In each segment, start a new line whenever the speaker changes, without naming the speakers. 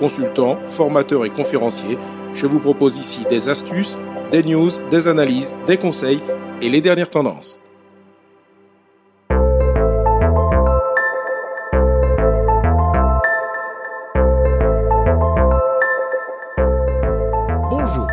consultant, formateur et conférencier. Je vous propose ici des astuces, des news, des analyses, des conseils et les dernières tendances. Bonjour.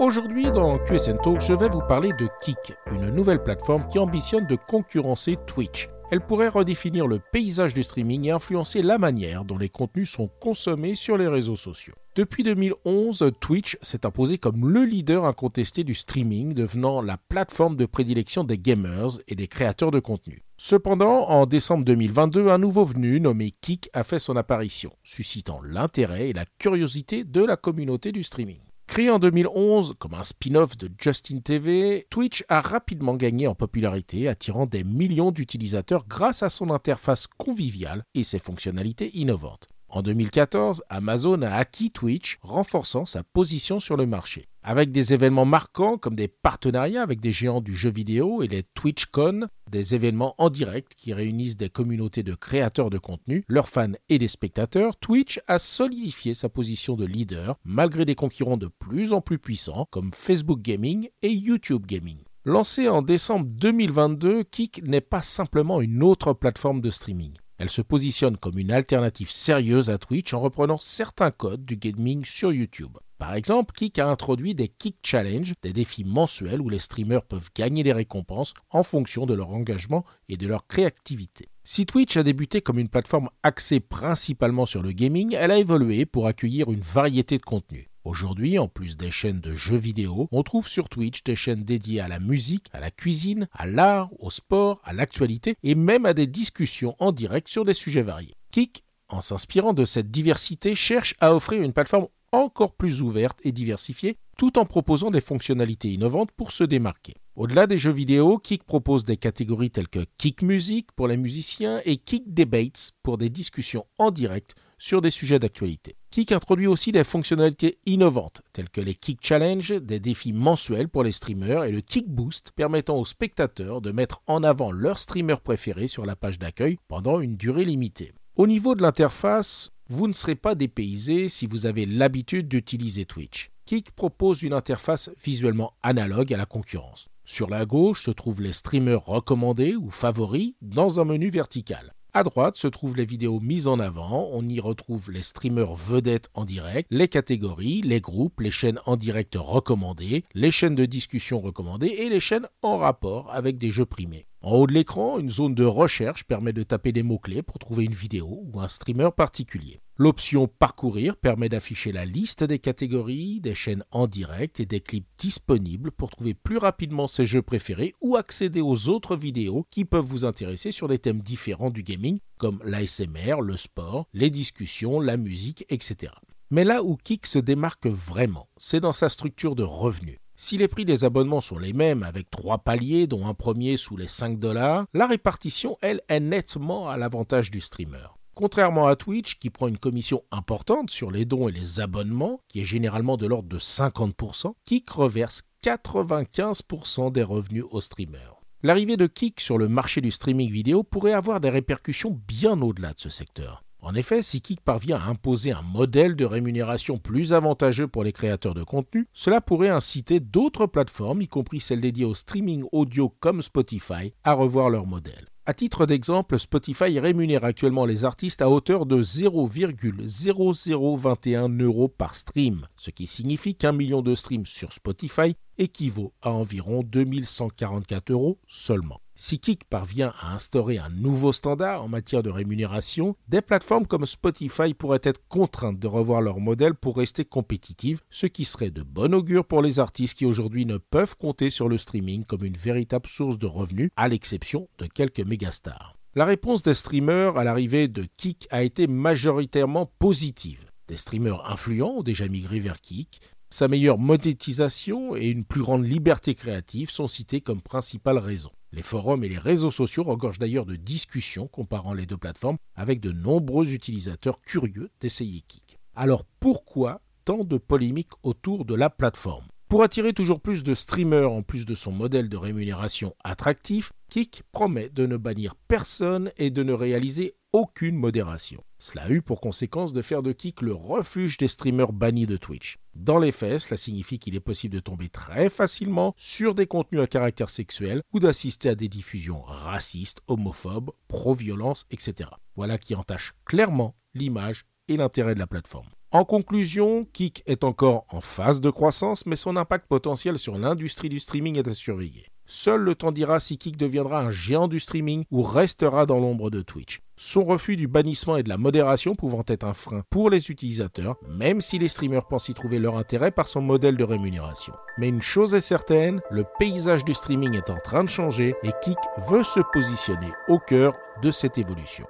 Aujourd'hui dans QSN Talk, je vais vous parler de Kik, une nouvelle plateforme qui ambitionne de concurrencer Twitch. Elle pourrait redéfinir le paysage du streaming et influencer la manière dont les contenus sont consommés sur les réseaux sociaux. Depuis 2011, Twitch s'est imposé comme le leader incontesté du streaming, devenant la plateforme de prédilection des gamers et des créateurs de contenu. Cependant, en décembre 2022, un nouveau venu nommé Kik a fait son apparition, suscitant l'intérêt et la curiosité de la communauté du streaming. Créé en 2011 comme un spin-off de Justin TV, Twitch a rapidement gagné en popularité, attirant des millions d'utilisateurs grâce à son interface conviviale et ses fonctionnalités innovantes. En 2014, Amazon a acquis Twitch, renforçant sa position sur le marché. Avec des événements marquants comme des partenariats avec des géants du jeu vidéo et les TwitchCon, des événements en direct qui réunissent des communautés de créateurs de contenu, leurs fans et des spectateurs, Twitch a solidifié sa position de leader malgré des concurrents de plus en plus puissants comme Facebook Gaming et YouTube Gaming. Lancé en décembre 2022, Kik n'est pas simplement une autre plateforme de streaming. Elle se positionne comme une alternative sérieuse à Twitch en reprenant certains codes du gaming sur YouTube. Par exemple, Kik a introduit des Kik Challenge, des défis mensuels où les streamers peuvent gagner des récompenses en fonction de leur engagement et de leur créativité. Si Twitch a débuté comme une plateforme axée principalement sur le gaming, elle a évolué pour accueillir une variété de contenus. Aujourd'hui, en plus des chaînes de jeux vidéo, on trouve sur Twitch des chaînes dédiées à la musique, à la cuisine, à l'art, au sport, à l'actualité et même à des discussions en direct sur des sujets variés. Kik, en s'inspirant de cette diversité, cherche à offrir une plateforme encore plus ouverte et diversifiée tout en proposant des fonctionnalités innovantes pour se démarquer. Au-delà des jeux vidéo, Kik propose des catégories telles que Kik Music pour les musiciens et Kik Debates pour des discussions en direct sur des sujets d'actualité. Kik introduit aussi des fonctionnalités innovantes, telles que les Kik Challenge, des défis mensuels pour les streamers, et le Kik Boost, permettant aux spectateurs de mettre en avant leur streamer préféré sur la page d'accueil pendant une durée limitée. Au niveau de l'interface, vous ne serez pas dépaysé si vous avez l'habitude d'utiliser Twitch. Kik propose une interface visuellement analogue à la concurrence. Sur la gauche se trouvent les streamers recommandés ou favoris dans un menu vertical. À droite se trouvent les vidéos mises en avant, on y retrouve les streamers vedettes en direct, les catégories, les groupes, les chaînes en direct recommandées, les chaînes de discussion recommandées et les chaînes en rapport avec des jeux primés. En haut de l'écran, une zone de recherche permet de taper des mots-clés pour trouver une vidéo ou un streamer particulier. L'option Parcourir permet d'afficher la liste des catégories, des chaînes en direct et des clips disponibles pour trouver plus rapidement ses jeux préférés ou accéder aux autres vidéos qui peuvent vous intéresser sur des thèmes différents du gaming comme l'ASMR, le sport, les discussions, la musique, etc. Mais là où Kik se démarque vraiment, c'est dans sa structure de revenus. Si les prix des abonnements sont les mêmes avec trois paliers, dont un premier sous les 5 dollars, la répartition, elle, est nettement à l'avantage du streamer. Contrairement à Twitch, qui prend une commission importante sur les dons et les abonnements, qui est généralement de l'ordre de 50%, Kik reverse 95% des revenus aux streamers. L'arrivée de Kik sur le marché du streaming vidéo pourrait avoir des répercussions bien au-delà de ce secteur. En effet, si Kik parvient à imposer un modèle de rémunération plus avantageux pour les créateurs de contenu, cela pourrait inciter d'autres plateformes, y compris celles dédiées au streaming audio comme Spotify, à revoir leur modèle. À titre d'exemple, Spotify rémunère actuellement les artistes à hauteur de 0,0021 euros par stream, ce qui signifie qu'un million de streams sur Spotify équivaut à environ 2144 euros seulement. Si Kik parvient à instaurer un nouveau standard en matière de rémunération, des plateformes comme Spotify pourraient être contraintes de revoir leur modèle pour rester compétitives, ce qui serait de bon augure pour les artistes qui aujourd'hui ne peuvent compter sur le streaming comme une véritable source de revenus, à l'exception de quelques mégastars. La réponse des streamers à l'arrivée de Kik a été majoritairement positive. Des streamers influents ont déjà migré vers Kik, Sa meilleure monétisation et une plus grande liberté créative sont cités comme principales raisons. Les forums et les réseaux sociaux regorgent d'ailleurs de discussions comparant les deux plateformes avec de nombreux utilisateurs curieux d'essayer Kik. Alors pourquoi tant de polémiques autour de la plateforme? Pour attirer toujours plus de streamers en plus de son modèle de rémunération attractif, Kik promet de ne bannir personne et de ne réaliser aucune modération. Cela a eu pour conséquence de faire de Kik le refuge des streamers bannis de Twitch. Dans les faits, cela signifie qu'il est possible de tomber très facilement sur des contenus à caractère sexuel ou d'assister à des diffusions racistes, homophobes, pro-violence, etc. Voilà qui entache clairement l'image et l'intérêt de la plateforme. En conclusion, Kik est encore en phase de croissance, mais son impact potentiel sur l'industrie du streaming est à surveiller. Seul le temps dira si Kik deviendra un géant du streaming ou restera dans l'ombre de Twitch. Son refus du bannissement et de la modération pouvant être un frein pour les utilisateurs, même si les streamers pensent y trouver leur intérêt par son modèle de rémunération. Mais une chose est certaine, le paysage du streaming est en train de changer et Kik veut se positionner au cœur de cette évolution.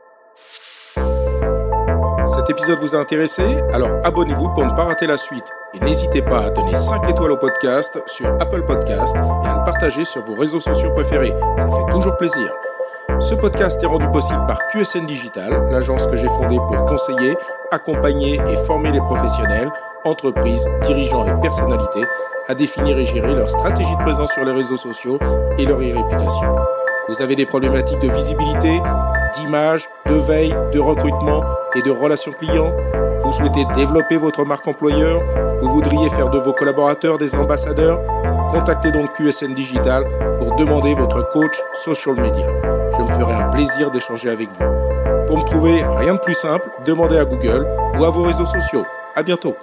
Cet épisode vous a intéressé? Alors abonnez-vous pour ne pas rater la suite. Et n'hésitez pas à donner 5 étoiles au podcast sur Apple Podcast et à le partager sur vos réseaux sociaux préférés. Ça fait toujours plaisir. Ce podcast est rendu possible par QSN Digital, l'agence que j'ai fondée pour conseiller, accompagner et former les professionnels, entreprises, dirigeants et personnalités à définir et gérer leur stratégie de présence sur les réseaux sociaux et leur e-réputation. Vous avez des problématiques de visibilité, d'image, de veille, de recrutement et de relations clients Vous souhaitez développer votre marque employeur Vous voudriez faire de vos collaborateurs des ambassadeurs Contactez donc QSN Digital pour demander votre coach social media. Je me ferai un plaisir d'échanger avec vous. Pour me trouver, rien de plus simple, demandez à Google ou à vos réseaux sociaux. À bientôt.